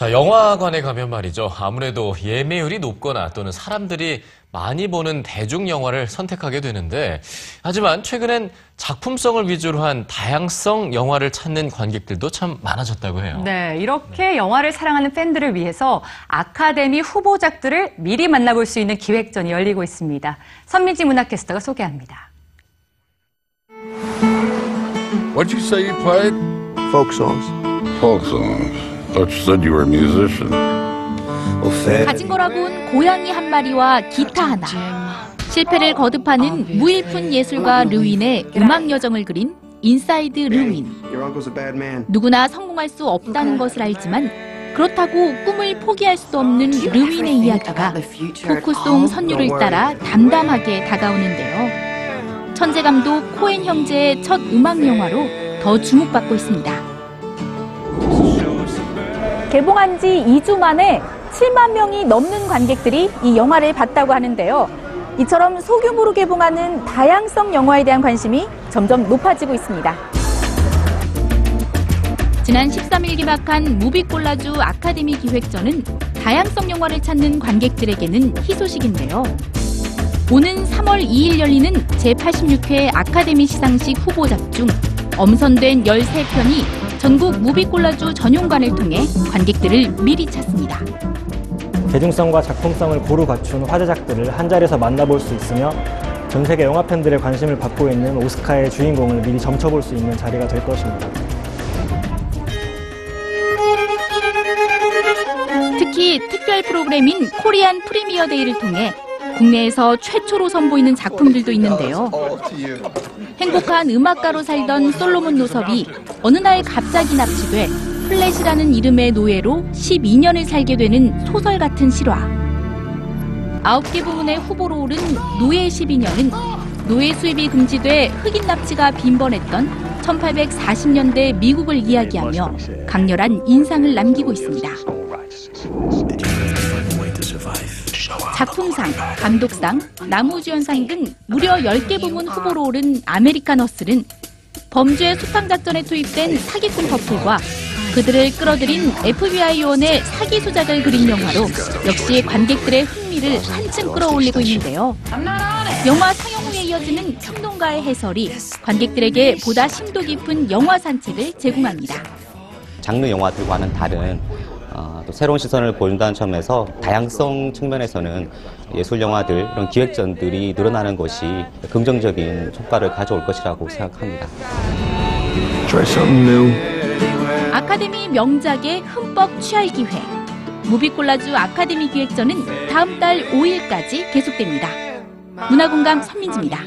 자, 영화관에 가면 말이죠. 아무래도 예매율이 높거나 또는 사람들이 많이 보는 대중 영화를 선택하게 되는데, 하지만 최근엔 작품성을 위주로 한 다양성 영화를 찾는 관객들도 참 많아졌다고 해요. 네, 이렇게 영화를 사랑하는 팬들을 위해서 아카데미 후보작들을 미리 만나볼 수 있는 기획전이 열리고 있습니다. 선민지 문화캐스터가 소개합니다. What'd you say you played? folk songs. Folk songs. Thought you said you were a musician. Well, fair. 가진 거라곤 고양이 한 마리와 기타 하나. 실패를 거듭하는 무일푼 예술가 르윈의 음악 여정을 그린 인사이드 르윈. Your uncle's a bad man. 누구나 성공할 수 없다는 것을 알지만 그렇다고 꿈을 포기할 수도 없는 르윈의 이야기가 포크송 선율을 따라 담담하게 다가오는데요. 천재 감독 코엔 형제의 첫 음악 영화로 더 주목받고 있습니다. 개봉한 지 2주 만에 7만 명이 넘는 관객들이 이 영화를 봤다고 하는데요. 이처럼 소규모로 개봉하는 다양성 영화에 대한 관심이 점점 높아지고 있습니다. 지난 13일 개막한 무비콜라주 아카데미 기획전은 다양성 영화를 찾는 관객들에게는 희소식인데요. 오는 3월 2일 열리는 제86회 아카데미 시상식 후보작 중 엄선된 13편이 전국 무비콜라주 전용관을 통해 관객들을 미리 찾습니다. 대중성과 작품성을 고루 갖춘 화제작들을 한 자리에서 만나볼 수 있으며 전 세계 영화 팬들의 관심을 받고 있는 오스카의 주인공을 미리 점쳐볼 수 있는 자리가 될 것입니다. 특히 특별 프로그램인 코리안 프리미어 데이를 통해 국내에서 최초로 선보이는 작품들도 있는데요. 행복한 음악가로 살던 솔로몬 노섭이 어느 날 갑자기 납치돼 플랫이라는 이름의 노예로 12년을 살게 되는 소설 같은 실화. 아홉 개 부문의 후보로 오른 노예 12년은 노예 수입이 금지돼 흑인 납치가 빈번했던 1840년대 미국을 이야기하며 강렬한 인상을 남기고 있습니다. 작품상, 감독상, 나무주연상 등 무려 10개 부문 후보로 오른 허슬은 범죄 수상작전에 투입된 사기꾼 커플과 그들을 끌어들인 FBI 요원의 사기 수작을 그린 영화로 역시 관객들의 흥미를 한층 끌어올리고 있는데요. 영화 상영 후에 이어지는 평론가의 해설이 관객들에게 보다 심도 깊은 영화 산책을 제공합니다. 장르 영화들과는 다른 어, 또 새로운 시선을 보여준다는 점에서 다양성 측면에서는 예술 영화들 이런 기획전들이 늘어나는 것이 긍정적인 효과를 가져올 것이라고 생각합니다. Try something new. 아카데미 명작에 흠뻑 취할 기회. 무비콜라주 아카데미 기획전은 다음 달 5일까지 계속됩니다. 문화공감 선민지입니다.